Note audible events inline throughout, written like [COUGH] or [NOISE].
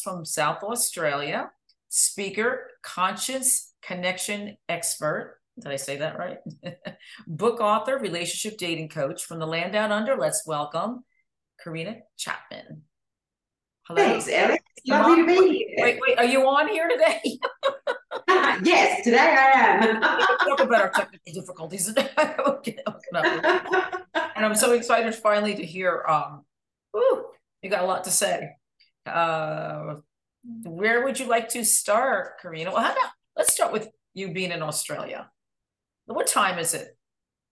from South Australia, speaker, conscious connection expert. Did I say that right? [LAUGHS] Book author, relationship dating coach from the land down under. Let's welcome Karina Chapman. Hello. Thanks, Alex. Lovely to be here. Wait, wait, are you on here today? [LAUGHS] yes, today I am. [LAUGHS] Talk about our technical difficulties. and I'm so excited finally to hear. Um, ooh, you got a lot to say. Uh, where would you like to start, Karina? Well, how about let's start with you being in Australia. What time is it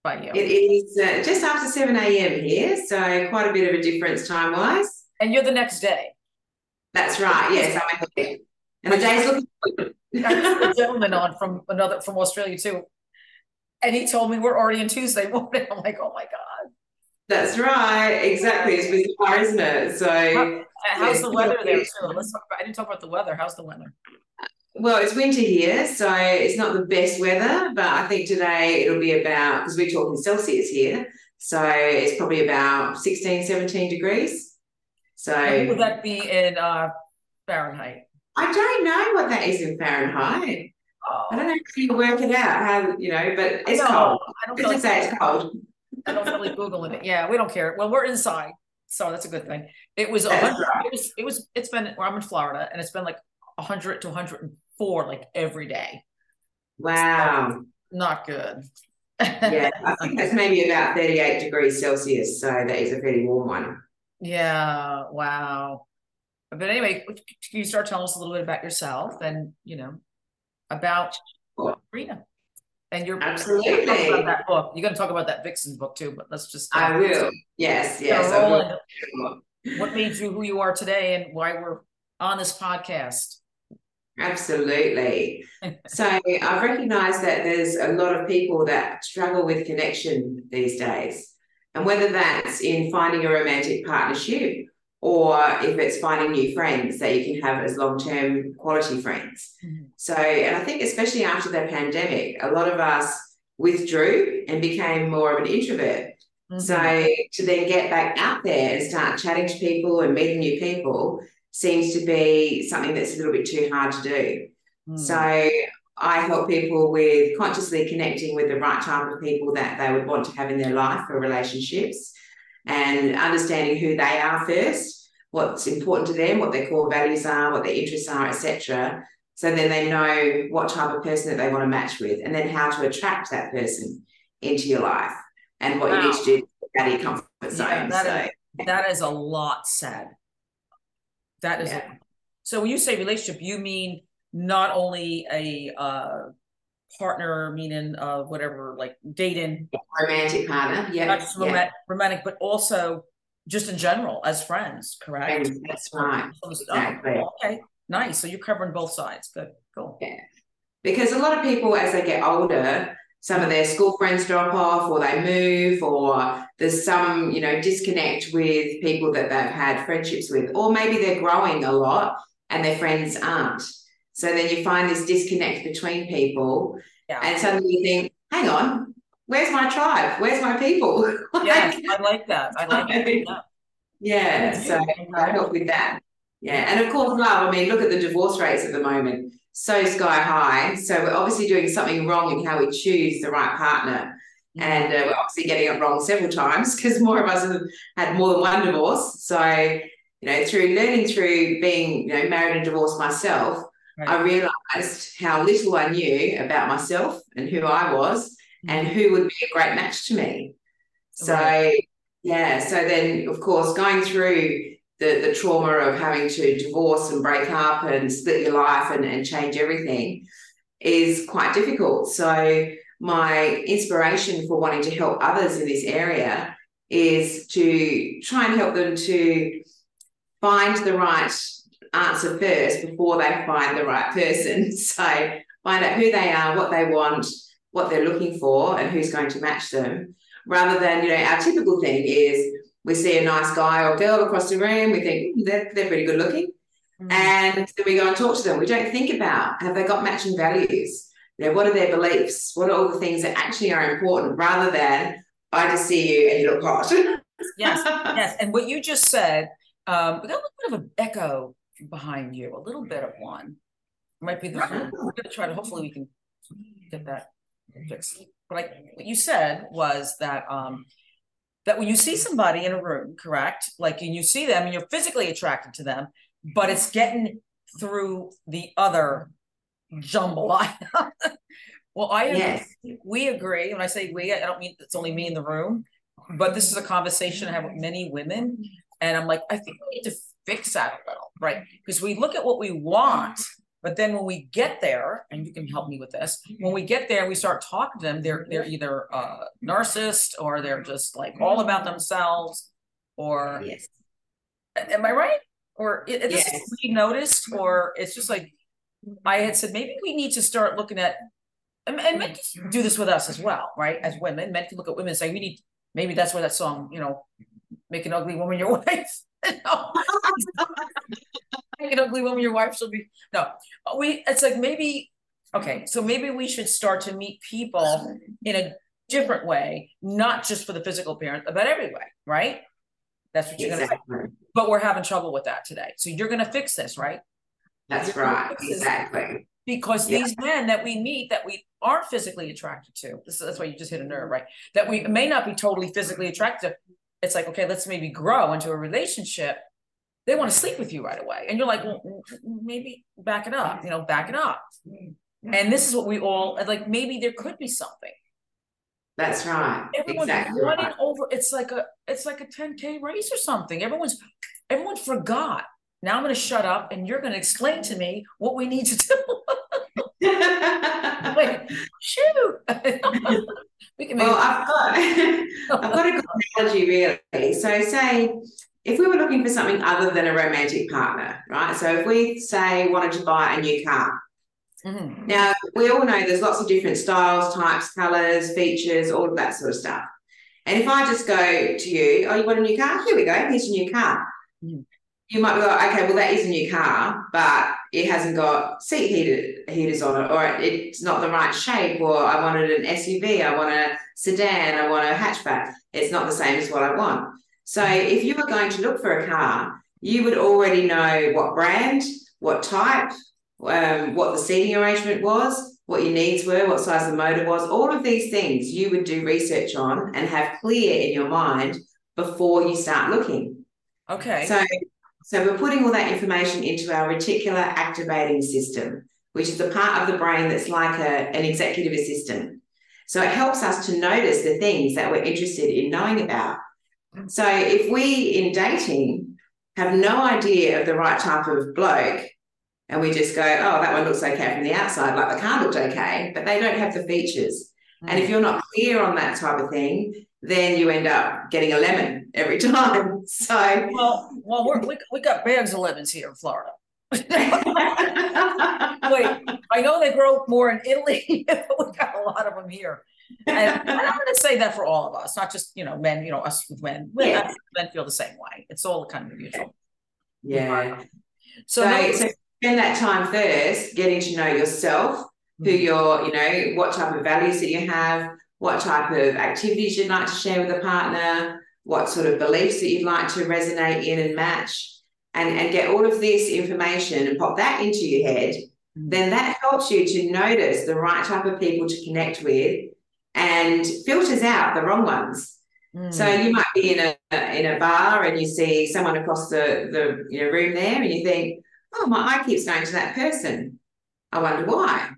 by you? It is uh, just after 7 a.m. here, so quite a bit of a difference time wise. And you're the next day. That's right. Yes, I'm in And the day's looking good. a gentleman on from another from Australia too. And he told me we're already in Tuesday morning. [LAUGHS] I'm like, oh my God. That's right. Exactly. It's bizarre, isn't it? So how's the weather there too? Let's talk about, I didn't talk about the weather. How's the weather? Well, it's winter here, so it's not the best weather, but I think today it'll be about because we're talking Celsius here. So it's probably about 16, 17 degrees. So what would that be in uh, Fahrenheit? I don't know what that is in Fahrenheit. Oh. I don't know if you work it out how you know, but it's cold. I don't Let's say it's cold. I don't really googling it. Yeah, we don't care. Well, we're inside, so that's a good thing. It was right. it was it was it's been well, I'm in Florida and it's been like 100 to 104 like every day. Wow. So, not good. yeah, I [LAUGHS] think that's maybe about 38 degrees Celsius. So that is a pretty warm one. Yeah. Wow. But anyway, can you start telling us a little bit about yourself and, you know, about Rena? And you're absolutely about that book. You're going to talk about that Vixen book too, but let's just. I will. Yes. Yes. What made you who you are today and why we're on this podcast? Absolutely. [LAUGHS] so I've recognized that there's a lot of people that struggle with connection these days. And whether that's in finding a romantic partnership or if it's finding new friends that you can have as long-term quality friends. Mm-hmm. So, and I think especially after the pandemic, a lot of us withdrew and became more of an introvert. Mm-hmm. So to then get back out there and start chatting to people and meeting new people seems to be something that's a little bit too hard to do. Mm. So I help people with consciously connecting with the right type of people that they would want to have in their life for relationships and understanding who they are first, what's important to them, what their core values are, what their interests are, etc. So then they know what type of person that they want to match with, and then how to attract that person into your life and what wow. you need to do out of your comfort zone. Yeah, that, so. is, that is a lot said. That is yeah. so when you say relationship, you mean not only a uh, partner, meaning uh, whatever, like dating, romantic partner, yeah, not romantic, yeah. romantic, but also just in general as friends, correct? Friends, that's right. Exactly. Oh, okay, nice. So you're covering both sides. Good, cool. Yeah, because a lot of people, as they get older, some of their school friends drop off or they move or there's some you know disconnect with people that they've had friendships with or maybe they're growing a lot and their friends aren't so then you find this disconnect between people yeah. and suddenly you think hang on where's my tribe where's my people [LAUGHS] yeah i like that i like yeah, yeah so i help with that yeah and of course love i mean look at the divorce rates at the moment so sky high. So we're obviously doing something wrong in how we choose the right partner. Mm-hmm. And uh, we're obviously getting it wrong several times [LAUGHS] because more of us have had more than one divorce. So, you know, through learning through being, you know, married and divorced myself, right. I realized how little I knew about myself and who I was mm-hmm. and who would be a great match to me. So, right. yeah. So then, of course, going through the, the trauma of having to divorce and break up and split your life and, and change everything is quite difficult. So, my inspiration for wanting to help others in this area is to try and help them to find the right answer first before they find the right person. [LAUGHS] So, find out who they are, what they want, what they're looking for, and who's going to match them. Rather than, you know, our typical thing is we see a nice guy or girl across the room, we think hmm, they're, they're pretty good looking. Mm-hmm. And then we go and talk to them. We don't think about have they got matching values? You know, what are their beliefs? What are all the things that actually are important rather than I just see you and you look hot. [LAUGHS] yes, yes. And what you just said, um, we got a little bit of an echo behind you, a little bit of one. Might be the, we're gonna try to, hopefully we can get that fixed. But like, what you said was that, um, that when you see somebody in a room, correct? Like, and you see them and you're physically attracted to them, but it's getting through the other jumble. [LAUGHS] well, I, Yes. we agree. When I say we, I don't mean it's only me in the room, but this is a conversation I have with many women. And I'm like, I think we need to fix that a little, right? Because we look at what we want, but then when we get there, and you can help me with this, when we get there, we start talking to them, they're they're mm-hmm. either a narcissist or they're just like all about themselves, or Yes. am I right? Or it, Yes. is we noticed, or it's just like I had said, maybe we need to start looking at and, and men can do this with us as well, right? As women, men can look at women and say, we need maybe that's where that song, you know, make an ugly woman your [LAUGHS] wife. No. an ugly woman your wife, she'll be no. We it's like maybe okay, so maybe we should start to meet people in a different way, not just for the physical appearance, but every way, right? That's what you're gonna say. But we're having trouble with that today. So you're gonna fix this, right? That's right. Exactly. Because Yeah. these men that we meet that we aren't physically attracted to, this, that's why you just hit a nerve, right? That we may not be totally physically attracted. to. It's like, okay, let's maybe grow into a relationship. They want to sleep with you right away. And you're like, well, maybe back it up, you know, back it up. Mm-hmm. And this is what we all like, maybe there could be something. That's right. Everyone's Exactly running right. over. It's like a it's like a 10k race or something. Everyone's everyone forgot. Now I'm gonna shut up and you're gonna explain to me what we need to [LAUGHS] do. [LAUGHS] Wait, shoot. [LAUGHS] we can Well, I've got [LAUGHS] I've got a good analogy really. So say if we were looking for something other than a romantic partner, right? So if we say wanted to buy a new car. Mhm. Now we all know there's lots of different styles, types, colours, features, all of that sort of stuff. And if I just go to you, oh, you want a new car? Here we go, here's your new car. You might be like, okay, well, that is a new car, but it hasn't got seat heated heaters on it, or it's not the right shape, or I wanted an SUV, I want a sedan, I want a hatchback. It's not the same as what I want. So if you were going to look for a car, you would already know what brand, what type, um, what the seating arrangement was, what your needs were, what size the motor was, all of these things you would do research on and have clear in your mind before you start looking. Okay. So, so we're putting all that information into our reticular activating system, which is the part of the brain that's like a, an executive assistant. So it helps us to notice the things that we're interested in knowing about. So if we in dating have no idea of the right type of bloke, and we just go, oh, that one looks okay from the outside, like the car looked okay, but they don't have the features. And if mm. you're not clear on that type of thing, then you end up getting a lemon every [LAUGHS] time. So well, well, we're, we we got bags of lemons here in Florida. [LAUGHS] Wait, I know they grow more in Italy, [LAUGHS] but we got a lot of them here. And I'm going to say that for all of us, not just you know men, you know us with men. Men, Yeah. men feel the same way. It's all kind of mutual. yeah. So, So, no- so spend that time first getting to know yourself, who mm-hmm. you're, you know, what type of values that you have, what type of activities you'd like to share with a partner, what sort of beliefs that you'd like to resonate in and match, and, and get all of this information and pop that into your head, then that helps you to notice the right type of people to connect with and filters out the wrong ones. Mm. So you might be in a in a bar and you see someone across the the you know, room there, and you think, "Oh, my eye keeps going to that person. I wonder why."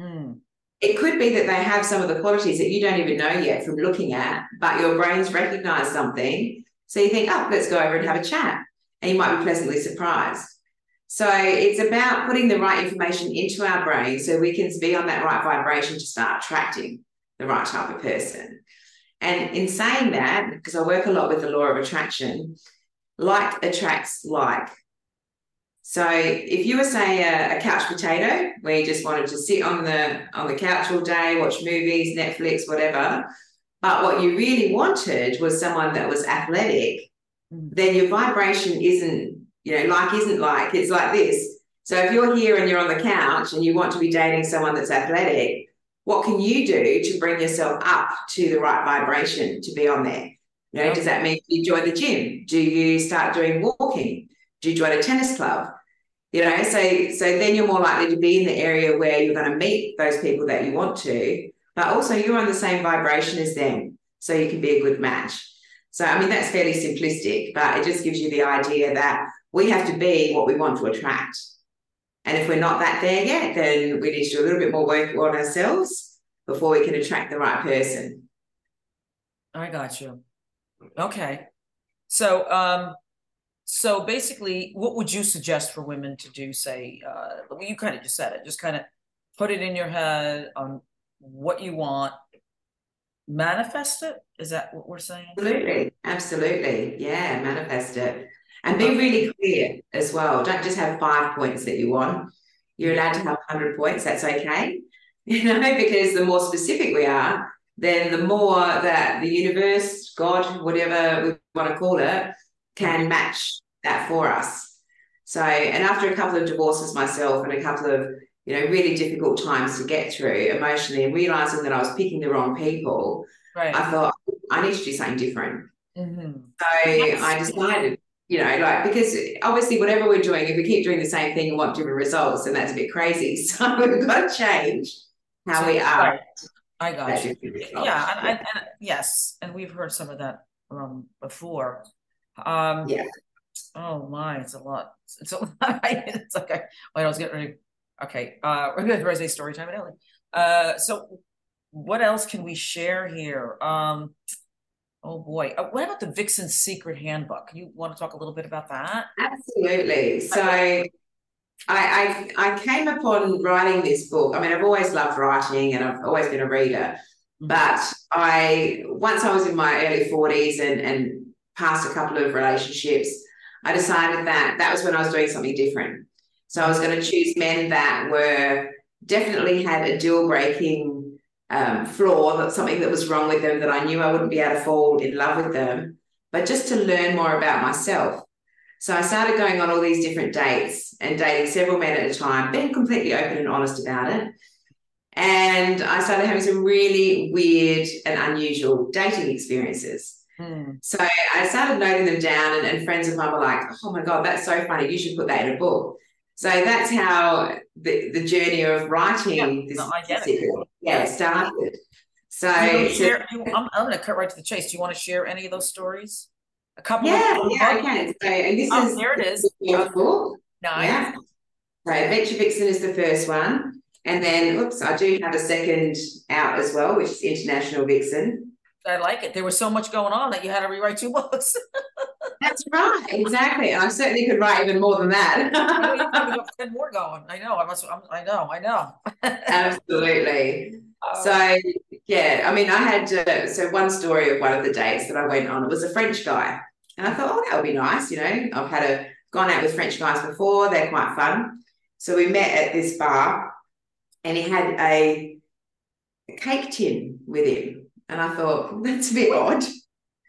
Mm. It could be that they have some of the qualities that you don't even know yet from looking at, but your brain's recognized something. So you think, "Oh, let's go over and have a chat," and you might be pleasantly surprised. So it's about putting the right information into our brain so we can be on that right vibration to start attracting the right type of person. And in saying that, because I work a lot with the law of attraction, like attracts like. So if you were say a, a couch potato, where you just wanted to sit on the on the couch all day, watch movies, Netflix, whatever, but what you really wanted was someone that was athletic, Mm. then your vibration isn't, you know, like isn't like, it's like this. So if you're here and you're on the couch and you want to be dating someone that's athletic, what can you do to bring yourself up to the right vibration to be on there? You know, does that mean you join the gym? Do you start doing walking? Do you join a tennis club? You know, so so then you're more likely to be in the area where you're going to meet those people that you want to, but also you're on the same vibration as them, so you can be a good match. So I mean that's fairly simplistic, but it just gives you the idea that we have to be what we want to attract. And if we're not that there yet, then we need to do a little bit more work on ourselves before we can attract the right person. I got you. Okay. So um so basically what would you suggest for women to do say uh well, you kind of just said it just kind of put it in your head on what you want manifest it? Is that what we're saying? Absolutely absolutely. Yeah manifest it. And be really clear as well. Don't just have five points that you want. You're allowed to have 100 points that's okay. [LAUGHS] You know because the more specific we are then the more that the universe god whatever we want to call it can match that for us so and after a couple of divorces myself and a couple of you know, really difficult times to get through emotionally and realizing that I was picking the wrong people, right. I thought I need to do something different. Mm-hmm. So I decided, you know, like because obviously whatever we're doing, if we keep doing the same thing and want different results, then that's a bit crazy. [LAUGHS] So we've got to change how we are. Right. I got you. Yeah, and, and, and, yes, and we've heard some of that um before. Um, yeah. Oh my, it's a lot. It's a [LAUGHS] lot. it's okay. Wait, I was getting ready Okay, uh, we're good. Thursday story time at Ellie. Uh, so what else can we share here? Um, oh boy, uh, what about the Vixen Secret Handbook? You want to talk a little bit about that? Absolutely. So. I, I I came upon writing this book. I mean, I've always loved writing and I've always been a reader. Mm-hmm. But I once I was in my early 40s and, and past a couple of relationships, I decided that that was when I was doing something different. So I was going to choose men that were definitely had a deal breaking um, flaw, that something that was wrong with them that I knew I wouldn't be able to fall in love with them, but just to learn more about myself. So I started going on all these different dates and dating several men at a time, being completely open and honest about it. And I started having some really weird and unusual dating experiences. Mm. So I started noting them down, and, and friends of mine were like, Oh my God, that's so funny. You should put that in a book. So that's how the, the journey of writing yeah, this yeah started. So, share, you, I'm, I'm going to cut right to the chase. Do you want to share any of those stories? A couple. Yeah, of yeah, I can. So, and this oh, is there it is. The book. Nice. Yeah. So, Venture Vixen is the first one, and then, oops, I do have a second out as well, which is International Vixen. I like it. There was so much going on that you had to rewrite two [LAUGHS] books. That's right, exactly. And I certainly could write even more than that. [LAUGHS] ten [LAUGHS] more going. I know. I must. I'm, i know. I know. Absolutely. Um, so yeah, I mean, I had uh, so one story of one of the dates that I went on. It was a French guy, and I thought, oh, that would be nice. You know, I've had a gone out with French guys before. They're quite fun. So we met at this bar, and he had a, a cake tin with him, and I thought [LAUGHS] that's a bit odd.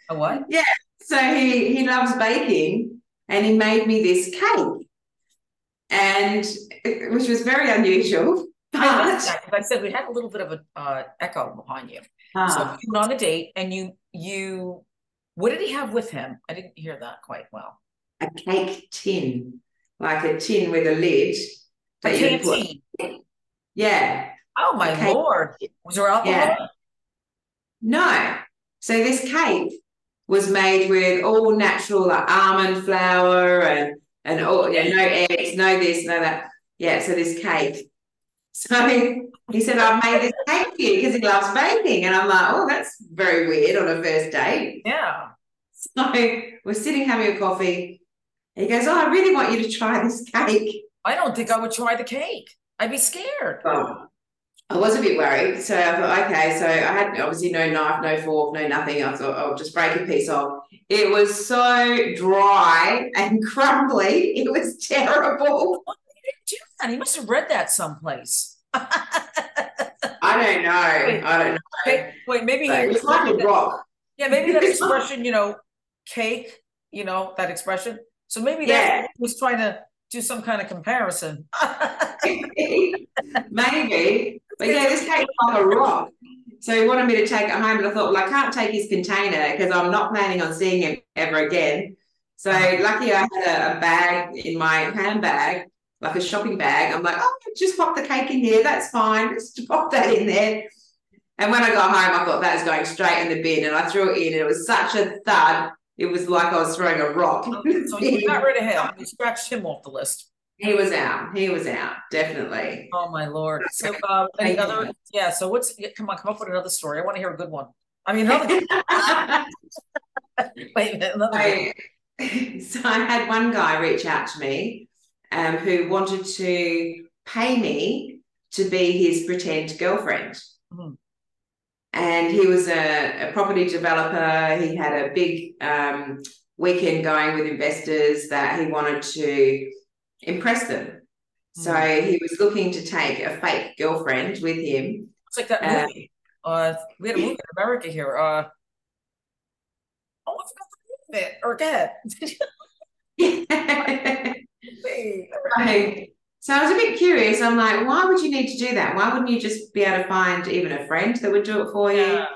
A what? Yeah, so he he loves baking, and he made me this cake, and which was very unusual. [LAUGHS] But I, I said we had a little bit of an uh, echo behind you. Ah. So you went on a date, and you you what did he have with him? I didn't hear that quite well. A cake tin, like a tin with a lid. That a you put. Yeah. Oh my lord! Was there alcohol? Yeah. No. So this cake was made with all natural like almond flour and and all yeah, no eggs, no this, no that. Yeah, so this cake. [LAUGHS] So he said, I've made this cake for you because he loves baking. And I'm like, oh, that's very weird on a first date. Yeah. So we're sitting having a coffee. He goes, Oh, I really want you to try this cake. I don't think I would try the cake. I'd be scared. Oh, I was a bit worried. So I thought, okay, so I had obviously no knife, no fork, no nothing. I thought I'll just break a piece off. It was so dry and [LAUGHS] crumbly. It was terrible. What did you do that? He must have read that someplace. [LAUGHS] I don't know. Wait, I don't know. Wait, wait maybe it was like a rock. Yeah, maybe that [LAUGHS] expression, you know, cake, you know, that expression. So maybe yeah. that was trying to do some kind of comparison. maybe. But yeah, this came like a rock. So he wanted me to take it home, and I thought, well, I can't take his container because I'm not planning on seeing him ever again. So uh-huh. lucky I had a, a, bag in my handbag, like a shopping bag. I'm like, oh, just pop the cake in here. That's fine. [LAUGHS] Just pop that in there. And when I got home, I thought that was going straight in the bin, and I threw it in. And it was such a thud. It was like I was throwing a rock. So you got rid of him. You scratched him off the list. He was out. He was out. Definitely. Oh my lord. So uh, any other? Yeah. So what's? Come on, come up with another story. I want to hear a good one. I mean, another. [LAUGHS] [LAUGHS] Wait a minute. Another I, [LAUGHS] so I had one guy reach out to me, um, who wanted to pay me to be his pretend girlfriend. Mhm. And he was a, a property developer. He had a big um, weekend going with investors that he wanted to impress them. So he was looking to take a fake girlfriend with him. It's like that Uh, movie. Uh, we had a movie in America here. Uh, oh, I forgot the name of it. Or go ahead. Wait, So, so I was a bit curious. I'm like, why would you need to do that? Why wouldn't you just be able to find even a friend that would do it for you? Yeah.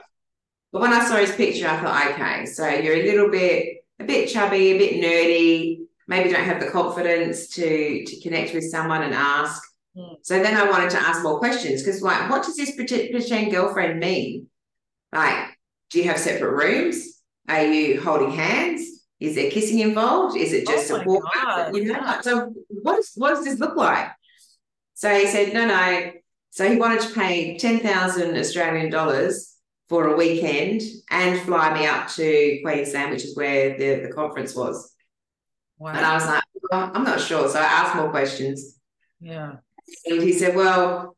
But when I saw his picture, I thought, okay, so you're a little bit, a bit chubby, a bit nerdy, maybe don't have the confidence to to connect with someone and ask. Hmm. So then I wanted to ask more questions because, like, what does this pretend pretend girlfriend mean? Like, do you have separate rooms? Are you holding hands? Is there kissing involved? Is it just Oh a walk? God, You know, yeah. so what is what does this look like? So he said, no, no. So he wanted to pay ten thousand Australian dollars for a weekend and fly me up to Queensland, which is where the, the conference was. And I was like, well, I'm not sure. So I asked more questions. Yeah. And he said, well,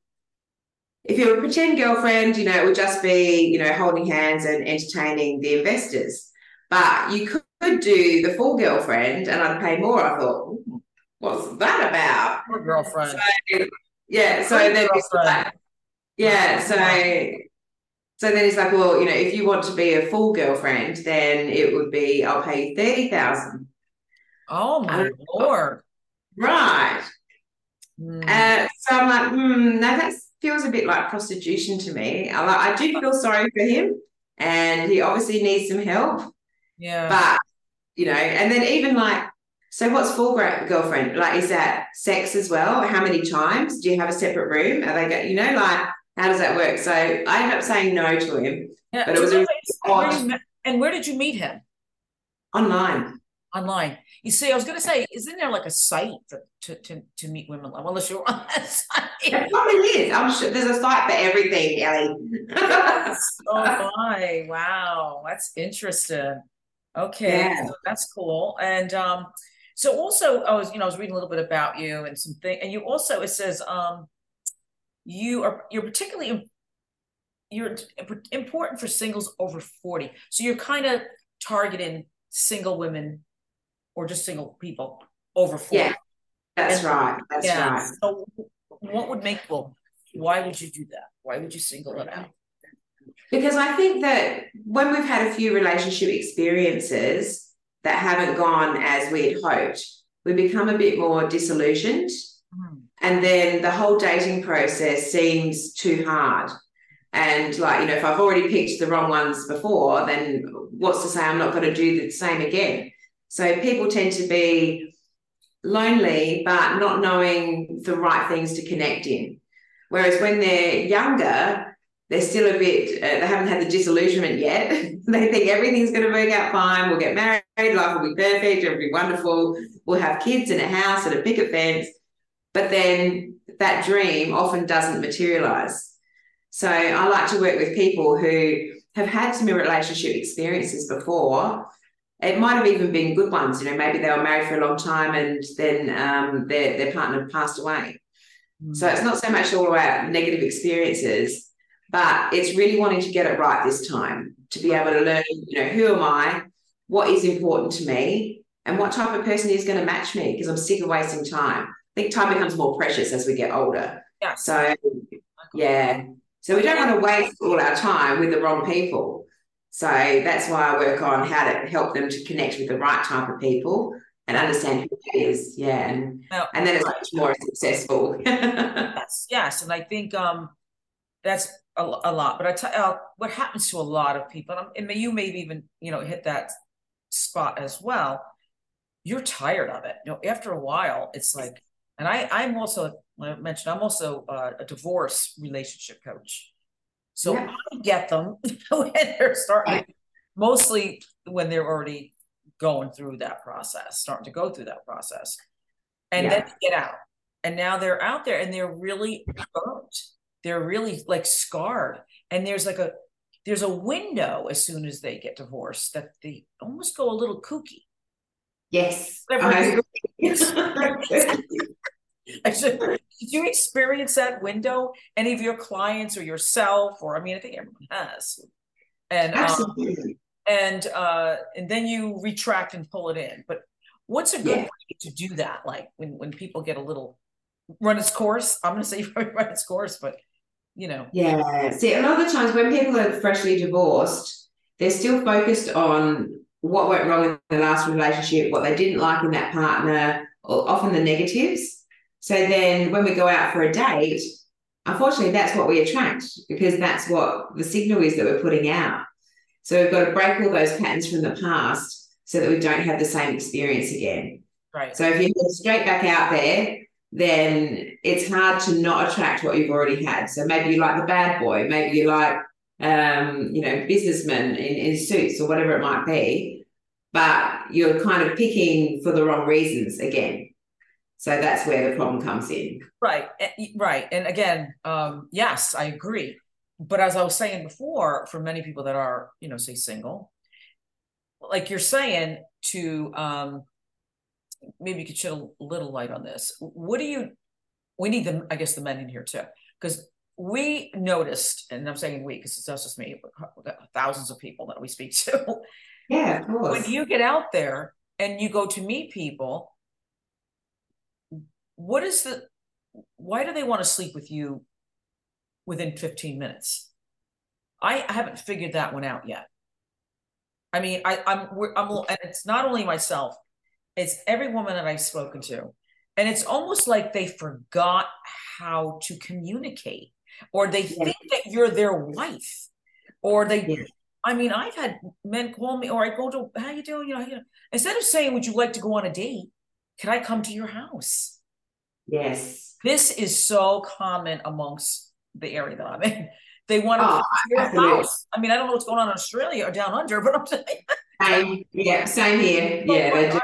if you're a pretend girlfriend, you know, it would just be, you know, holding hands and entertaining the investors. But you could do the full girlfriend and I'd pay more. I thought, "Ooh, what's that about? Poor girlfriend. Yeah. So then like, yeah. So so then he's like, well, you know, if you want to be a full girlfriend, then it would be I'll pay you thirty thousand. Oh my I- lord. Right. Hmm. Uh, so I'm like, hmm, no, that feels a bit like prostitution to me. I like, I do feel sorry for him, and he obviously needs some help. yeah. But you know, and then even like, so what's gra- girlfriend? Like, is that sex as well? How many times? Do you have a separate room? Are they go, you know, like, how does that work? So I ended up saying no to him yeah. but it was a Where odd- met- and where did you meet him? online. Online. You see, I was gonna say, isn't there like a site for, to, to to meet women? Well, unless you're on that site. It probably is. I'm sure there's a site for everything, Ellie. [LAUGHS] oh my, wow, that's interesting. Okay, Yeah. so that's cool. And um, so also I was, you know, I was reading a little bit about you and some things. and you also it says um, you are you're particularly you're important for singles over 40. So you're kind of targeting single women or just single people over 40. Yeah, That's And- right. That's Yeah. right. So what would make well, why would you do that? Why would you single it out? Because I think that when we've had a few relationship experiences that haven't gone as we had hoped, we become a bit more disillusioned. Hmm. And then the whole dating process seems too hard. And like, you know, if I've already picked the wrong ones before, then what's to say I'm not going to do the same again? So people tend to be lonely, but not knowing the right things to connect in. Whereas when they're younger, they're still a bit, uh, they haven't had the disillusionment yet. [LAUGHS] they think everything's going to work out fine. We'll get married, life will be perfect, it'll be wonderful. We'll have kids and a house and a picket fence. But then that dream often doesn't materialize. So I like to work with people who have had some relationship experiences before. It might have even been good ones, you know, maybe they were married for a long time and then um, their, their partner passed away. So it's not so much all about negative experiences, but it's really wanting to get it right this time to be able to learn, you know, who am I, what is important to me, and what type of person is going to match me because I'm sick of wasting time. I think time becomes more precious as we get older. Yeah. So, yeah. So we don't want to waste all our time with the wrong people. So that's why I work on how to help them to connect with the right type of people and understand who it is. Yeah. And, Now, and then it's much more successful. [LAUGHS] yes, yes, and I think um that's a, a lot. But I tell uh, what happens to a lot of people, and, I'm- and you may even you know hit that spot as well. You're tired of it. You know, after a while, it's like and I I'm also I mentioned I'm also uh, a divorce relationship coach. So yeah. I get them [LAUGHS] when they're starting, mostly when they're already going through that process, starting to go through that process, and yeah. then get out. And now they're out there and they're really burnt. They're really like scarred. And there's like a there's a window as soon as they get divorced that they almost go a little kooky. Yes. [LAUGHS] [LAUGHS] Did you experience that window? Any of your clients or yourself, or I mean, I think everyone has. And um, Absolutely. Um, and uh, and then you retract and pull it in. But what's a good yeah. way to do that? Like when when people get a little run its course. I'm going to say [LAUGHS] run its course, but you know. Yeah. See, a lot of the times when people are freshly divorced, they're still focused on what went wrong in the last relationship, what they didn't like in that partner, or often the negatives. So then when we go out for a date, unfortunately, that's what we attract because that's what the signal is that we're putting out. So we've got to break all those patterns from the past so that we don't have the same experience again. Right. So if you go straight back out there, then it's hard to not attract what you've already had. So maybe you like the bad boy, maybe you like um, you know, businessmen in, in suits or whatever it might be, but you're kind of picking for the wrong reasons again. So that's where the problem comes in. Right. Right. And again, um, yes, I agree. But as I was saying before, for many people that are, you know, say single, like you're saying to um maybe you could shed a little light on this. What do you we need them, I guess the men in here too. Because we noticed, and I'm saying we because it's not just me, but thousands of people that we speak to. Yeah, of course. When you get out there and you go to meet people, what is the why do they want to sleep with you within 15 minutes i, I haven't figured that one out yet i mean i i'm i'm and it's not only myself it's every woman that i've spoken to and it's almost like they forgot how to communicate or they yeah. think that you're their wife or they yeah. I mean, I've had men call me, or I go to, how you doing? You know, you know, instead of saying, "Would you like to go on a date?" Can I come to your house? Yes. This is so common amongst the area that I'm in. [LAUGHS] They want to oh, house. I mean, I don't know what's going on in Australia or down under, [LAUGHS] but I'm saying. Same, yeah, same here. [LAUGHS] Yeah.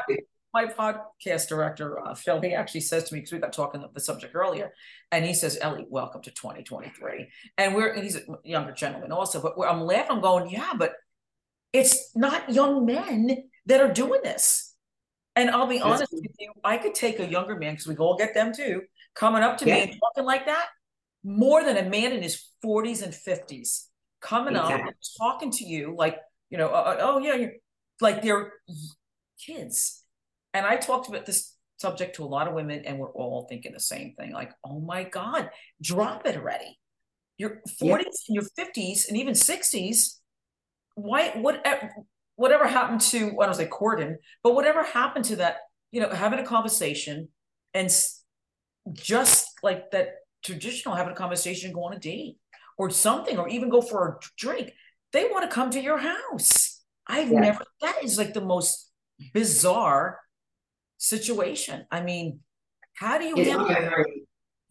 My podcast director, uh, Phil, he actually says to me, because we got talking the subject earlier, and he says, Ellie, welcome to 2023. And we're, and he's a younger gentleman also, but I'm laughing, I'm going, yeah, but it's not young men that are doing this. And I'll be honest with you, I could take a younger man because we all get them too, coming up to yeah. me and talking like that, more than a man in his 40s and 50s coming exactly. up and talking to you like, you know, uh, uh, oh yeah, you're like they're kids. And I talked about this subject to a lot of women, and we're all thinking the same thing like, oh my God, drop it already. Your 40s yeah. and your 50s and even 60s. Why, what, whatever happened to I don't say courting, but whatever happened to that, you know, having a conversation and just like that traditional having a conversation, go on a date or something, or even go for a drink. They want to come to your house. I've yeah. never. That is like the most bizarre situation. I mean, how do you handle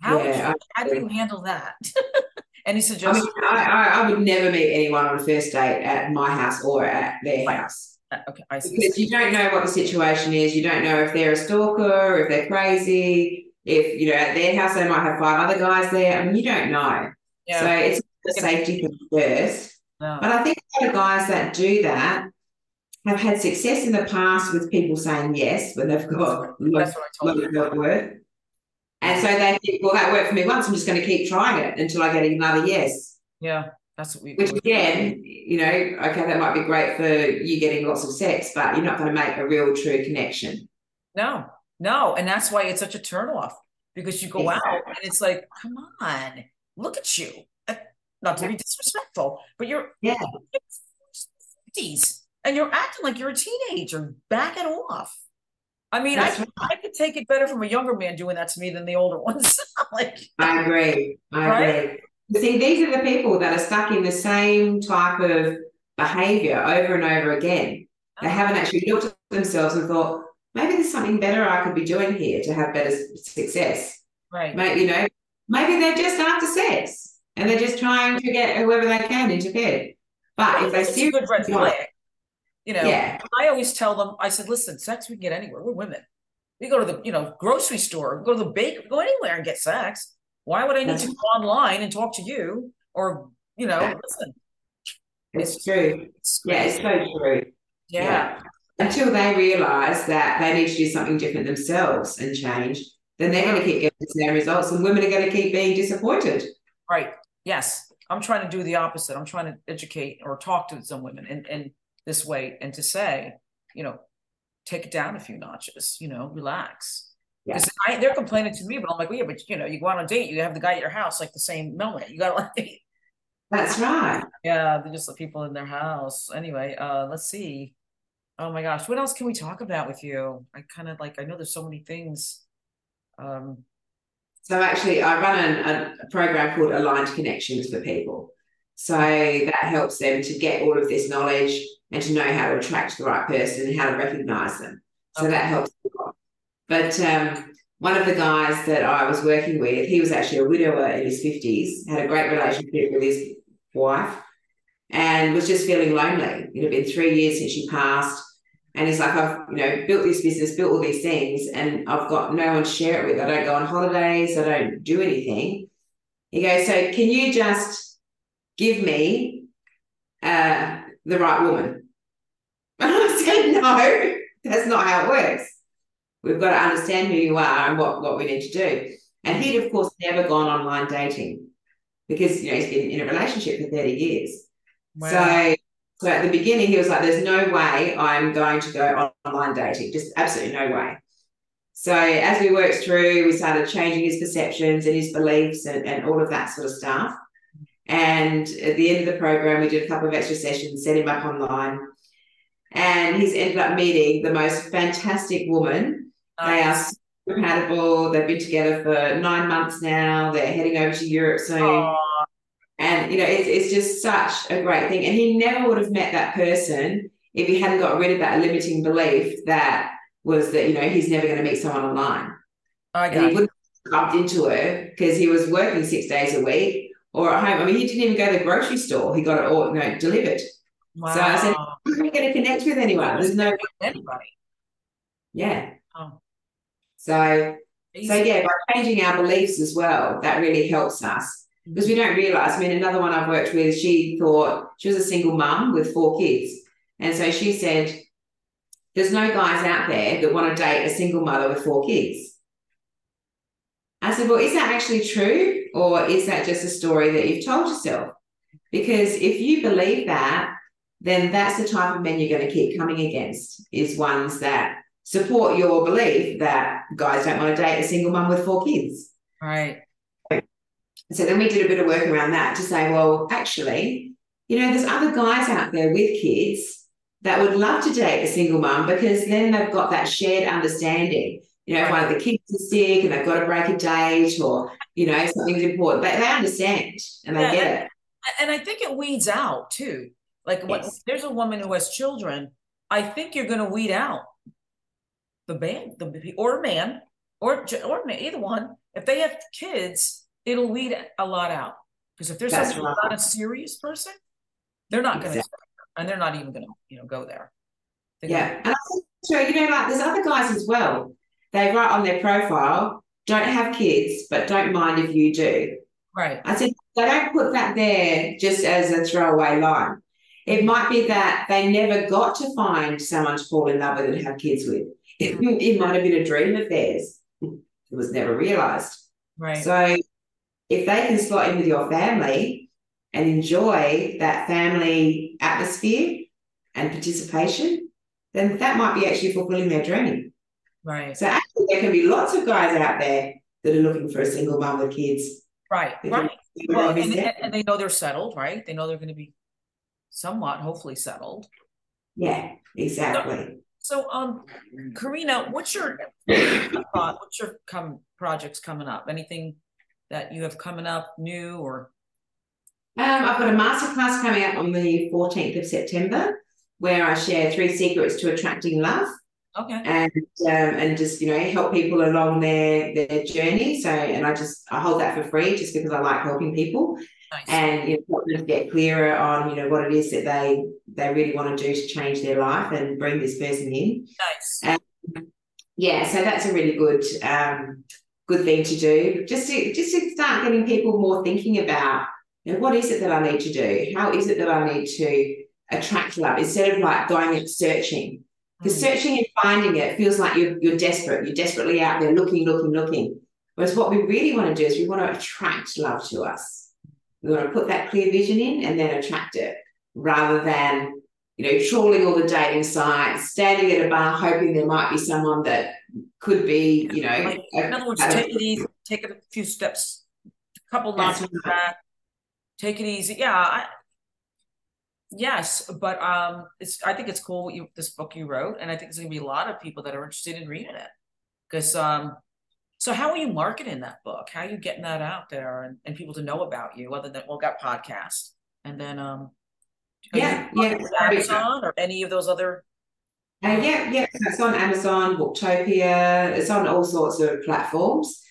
How, yeah, you, how do you handle that? [LAUGHS] Any suggestions? I, mean, I, I, would never meet anyone on a first date at my house or at their right. house. Uh, okay, I see. Because you don't know what the situation is. You don't know if they're a stalker, if they're crazy. If you know at their house they might have five other guys there. I mean, you don't know. Yeah. So it's the safety thing first. No. But I think a lot of guys that do that have had success in the past with people saying yes when they've got That's what I told you. work. And so they think, well, that worked for me once. I'm just going to keep trying it until I get another yes. Yeah, that's what we. Which again, you know, okay, that might be great for you getting lots of sex, but you're not going to make a real true connection. No, no, and that's why it's such a turnoff because you go exactly. out and it's like, come on, look at you. Uh, not to be disrespectful, but you're yeah, 50s and you're acting like you're a teenager. Back it off. I mean, I, I could take it better from a younger man doing that to me than the older [LAUGHS] ones. like, I agree. I right? agree. See, these are the people that are stuck in the same type of behavior over and over again. They uh-huh. haven't actually looked at themselves and thought, maybe there's something better I could be doing here to have better success. Right. Maybe, you know, maybe they're just after sex and they're just trying to get whoever they can into bed. But if they see a good red flag. You know, yeah, I always tell them, I said, listen, sex we can get anywhere. We're women. We go to the, you know, grocery store, go to the bakery, go anywhere and get sex. Why would I need to go online and talk to you? Or, you know, Yeah. listen, it's true. it's Yeah, it's so true. Yeah. Until they realize that they need to do something different themselves and change, then they're going to keep getting the same results, and women are going to keep being disappointed. Right. Yes. I'm trying to do the opposite. I'm trying to educate or talk to some women and, in this way and to say, you know, take it down a few notches, you know, relax. Yeah. Because I they're complaining to me, but I'm like, well, yeah, but you know, you go on a date, you have the guy at your house like the same moment. You gotta [LAUGHS] like That's right. Yeah, they're just the people in their house. Anyway, uh, let's see. Oh my gosh, what else can we talk about with you? I kind of like I know there's so many things. Um, So actually, I run an, a program called Aligned Connections for people. So that helps them to get all of this knowledge and to know how to attract the right person and how to recognize them. So Okay. that helps a lot. But um, one of the guys that I was working with, he was actually a widower in his 50s, had a great relationship with his wife, and was just feeling lonely. It had been three years since she passed. And he's like, I've you know built this business, built all these things, and I've got no one to share it with. I don't go on holidays, I don't do anything. He goes, so can you just give me uh, the right woman? [LAUGHS] And I said, no, that's not how it works. We've got to understand who you are and what, what we need to do. And he'd, of course, never gone online dating because, you know, he's been in a relationship for 30 years. wow. So, so at the beginning, he was like, "There's no way I'm going to go online dating. Just absolutely no way." So as we worked through, we started changing his perceptions and his beliefs and, and all of that sort of stuff. And at the end of the program, we did a couple of extra sessions, set him up online, and he's ended up meeting the most fantastic woman. They are compatible. They've been together for nine months now. They're heading over to Europe soon. Aw, And you know, it's, it's just such a great thing. And he never would have met that person if he hadn't got rid of that limiting belief that was that, you know, he's never going to meet someone online. I And he wouldn't have bumped into her because he was working six days a week or at home. I mean, he didn't even go to the grocery store. He got it all, you know, delivered. Wow. So I said, are you going to connect with anyone? There's no, anybody. yeah. Oh, So, so yeah, by changing our beliefs as well, that really helps us. because we don't realize. I mean, another one I've worked with, she thought she was a single mum with four kids. And so she said, There's no guys out there that want to date a single mother with four kids. I said, Well, is that actually true? Or is that just a story that you've told yourself? Because if you believe that, then that's the type of men you're going to keep coming against, is ones that support your belief that guys don't want to date a single mum with four kids. Right. So then we did a bit of work around that to say, well, actually, you know, there's other guys out there with kids that would love to date a single mum because then they've got that shared understanding. You know, if one of the kids is sick and they've got to break a date or, you know, something's important, they, they understand and they Yeah, get it. And I think it weeds out too. Like when Yes. there's a woman who has children, I think you're going to weed out the man, the or man, or or ma- either one. If they have kids, it'll weed a lot out. Because if there's That's someone right. not a serious person, they're not going to, and they're not even going to, you know, go there. They're Yeah. And I think, you know, like there's other guys as well. They write on their profile, don't have kids, but don't mind if you do. right. I said, they don't put that there just as a throwaway line. It might be that they never got to find someone to fall in love with and have kids with. It, mm-hmm. [LAUGHS] it might have been a dream of theirs. It was never realized. Right. So if they can slot in with your family and enjoy that family atmosphere and participation, then that might be actually fulfilling their dream. Right. So actually there can be lots of guys out there that are looking for a single mom with kids. Right. They Right. Well, and, and they know they're settled, right? They know they're going to be somewhat, hopefully, settled. Yeah, exactly. So, um, Karina, what's your thought? What's your come projects coming up? Anything that you have coming up new or Um, I've got a masterclass coming up on the 14th of September where I share three secrets to attracting love. Okay. and um, and just you know help people along their their journey. So and I just I hold that for free just because I like helping people Nice. and you know, help them get clearer on you know what it is that they they really want to do to change their life and bring this person in. Nice. Yeah, so that's a really good um good thing to do. Just to just to start getting people more thinking about you know what is it that I need to do? How is it that I need to attract love instead of like going and searching? Because Mm. searching and finding it feels like you're you're desperate. You're desperately out there looking, looking, looking. Whereas what we really want to do is we want to attract love to us. We want to put that clear vision in and then attract it rather than you know, trawling all the dating sites, standing at a bar, hoping there might be someone that could be, you know, In other words, take it easy, take it a few steps, a couple right. back. Take it easy. Yeah, I yes, but um it's I think it's cool what you this book you wrote, and I think there's gonna be a lot of people that are interested in reading it. Because um so how are you marketing that book? How are you getting that out there and, and people to know about you other than well got podcast and then um Yeah, yeah, Amazon or any of those other Uh, yeah, yeah, so it's on Amazon, Booktopia, it's on all sorts of platforms.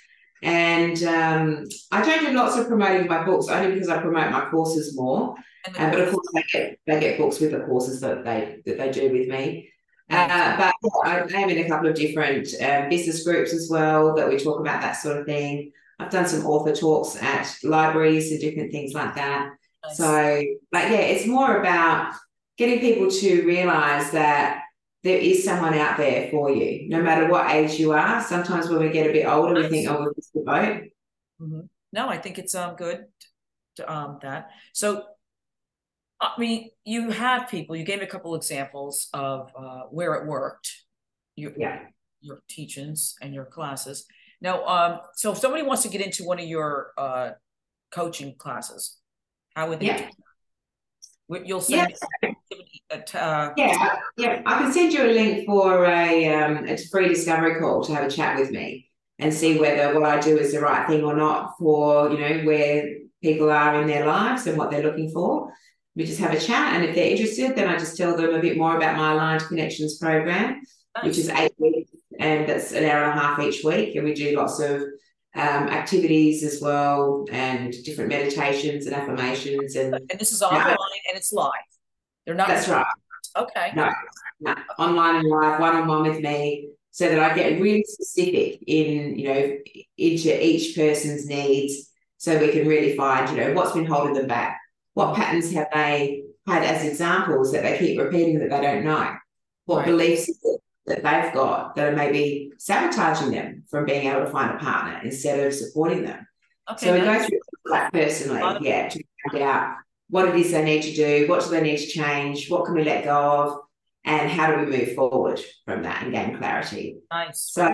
And um, I don't do lots of promoting my books only because I promote my courses more. Uh, but of course, they get they get books with the courses that they that they do with me. Uh, but yeah, I am in a couple of different um, business groups as well that we talk about that sort of thing. I've done some author talks at libraries and different things like that. Nice. So, like, yeah, it's more about getting people to realize that there is someone out there for you, no matter what age you are. Sometimes when we get a bit older, we think, oh, we've missed the boat. Mhm. No, I think it's um good to um that. So I mean, you have people, you gave a couple examples of uh where it worked. Your Yeah. your teachings and your classes. Now, um, so if somebody wants to get into one of your uh coaching classes, how would they? Yeah. do that? You'll send t- uh, Yeah, yeah. I can send you a link for a um a free discovery call to have a chat with me and see whether what I do is the right thing or not for, you know, where people are in their lives and what they're looking for. We just have a chat, and if they're interested, then I just tell them a bit more about my Aligned Connections program, which is eight weeks, and that's an hour and a half each week, and we do lots of um, activities as well, and different meditations and affirmations, and and this is online and it's live. They're not. that's right. Okay. No, no, online and live, one on one with me, so that I get really specific in, you know, into each person's needs, so we can really find, you know, what's been holding them back, what patterns have they had as examples that they keep repeating that they don't know, what Right. beliefs that, they've got that are maybe sabotaging them from being able to find a partner instead of supporting them. Okay. So we go through that personally, yeah, to find out what it is they need to do, what do they need to change, what can we let go of, and how do we move forward from that and gain clarity. Nice. So-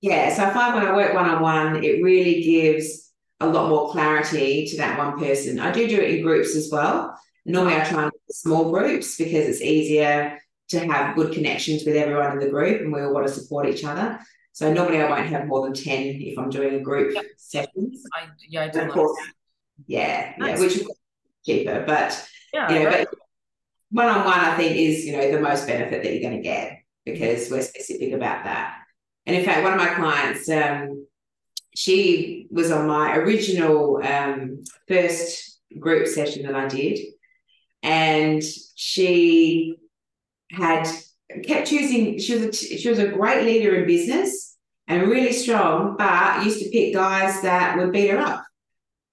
Yeah, so I find when I work one on one, it really gives a lot more clarity to that one person. I do do it in groups as well. Normally, I try and small groups because it's easier to have good connections with everyone in the group and we all want to support each other. So normally, I won't have more than 10 if I'm doing a group Yep. sessions. I yeah, I do Of course, yeah, yeah, which is cheaper, but Yeah, you know, right. but one on one, I think is you know the most benefit that you're going to get because we're specific about that. And in fact, one of my clients, um, she was on my original um first group session that I did, and she had kept choosing. She was a, she was a great leader in business and really strong, but used to pick guys that would beat her up.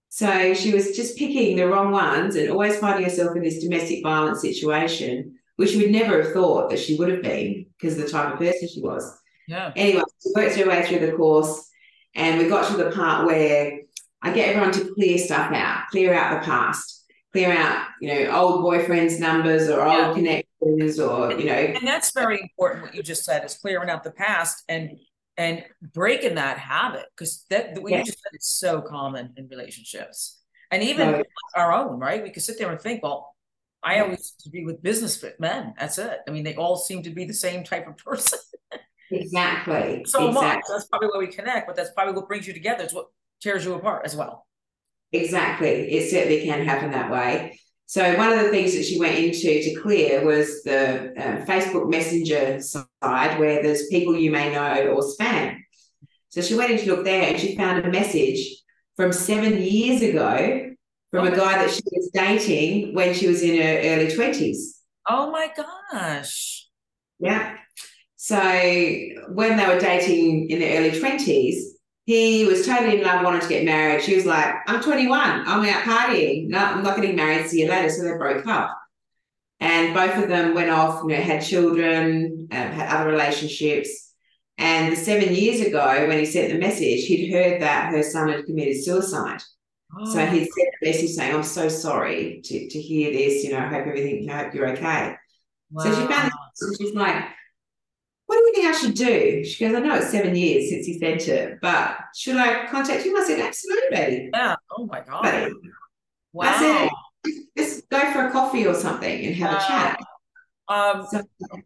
So she was just picking the wrong ones and always finding herself in this domestic violence situation, which we'd never have thought that she would have been because of the type of person she was. Yeah. Anyway, she worked her way through the course and we got to the part where I get everyone to clear stuff out, clear out the past, clear out, you know, old boyfriends' numbers or old connections or, you know, And that's very important what you just said is clearing out the past and and breaking that habit because that what Yeah. you just said is so common in relationships and even Right. our own right we could sit there and think well I Yeah. always used to be with business men that's it I mean they all seem to be the same type of person exactly. so exactly. much that's probably where we connect but that's probably what brings you together it's what tears you apart as well Exactly. It certainly can happen that way. So one of the things that she went into to clear was the uh, Facebook Messenger side where there's people you may know or spam. So she went in to look there and she found a message from seven years ago from a guy that she was dating when she was in her early 20s. Oh my gosh. Yeah. So when they were dating in the early 20s, he was totally in love, wanted to get married. She was like, I'm 21, I'm out partying. No, I'm not getting married. See you later. So they broke up. And both of them went off, you know, had children, um, had other relationships. And seven years ago, when he sent the message, he'd heard that her son had committed suicide. Oh. So he'd sent a message saying, I'm so sorry to, to hear this, you know, I hope everything, I hope you're okay. Wow. So she found this, she's like, what do you think I should do? She goes, I know it's seven years since he sent it, but should I contact you? I said, absolutely. Yeah. Oh my God. But wow. I said, just go for a coffee or something and have uh, a chat. Um, so,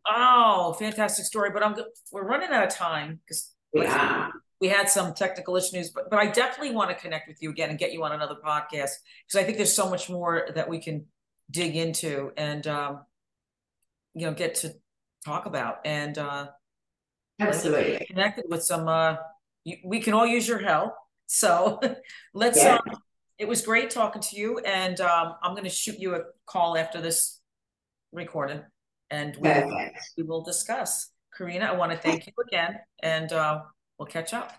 oh, fantastic story. But I'm we're running out of time because yeah. we had some technical issues, but but I definitely want to connect with you again and get you on another podcast because I think there's so much more that we can dig into and um, you know get to talk about. And uh absolutely. connected with some uh you, we can all use your help. So [LAUGHS] let's yeah. um, it was great talking to you. And um i'm going to shoot you a call after this recording. And we, will, we will discuss. Karina i want to thank you again. And uh we'll catch up.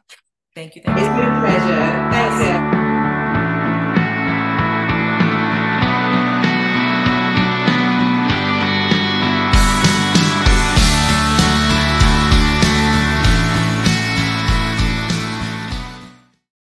Thank you. Thank it's you. been a pleasure. Thanks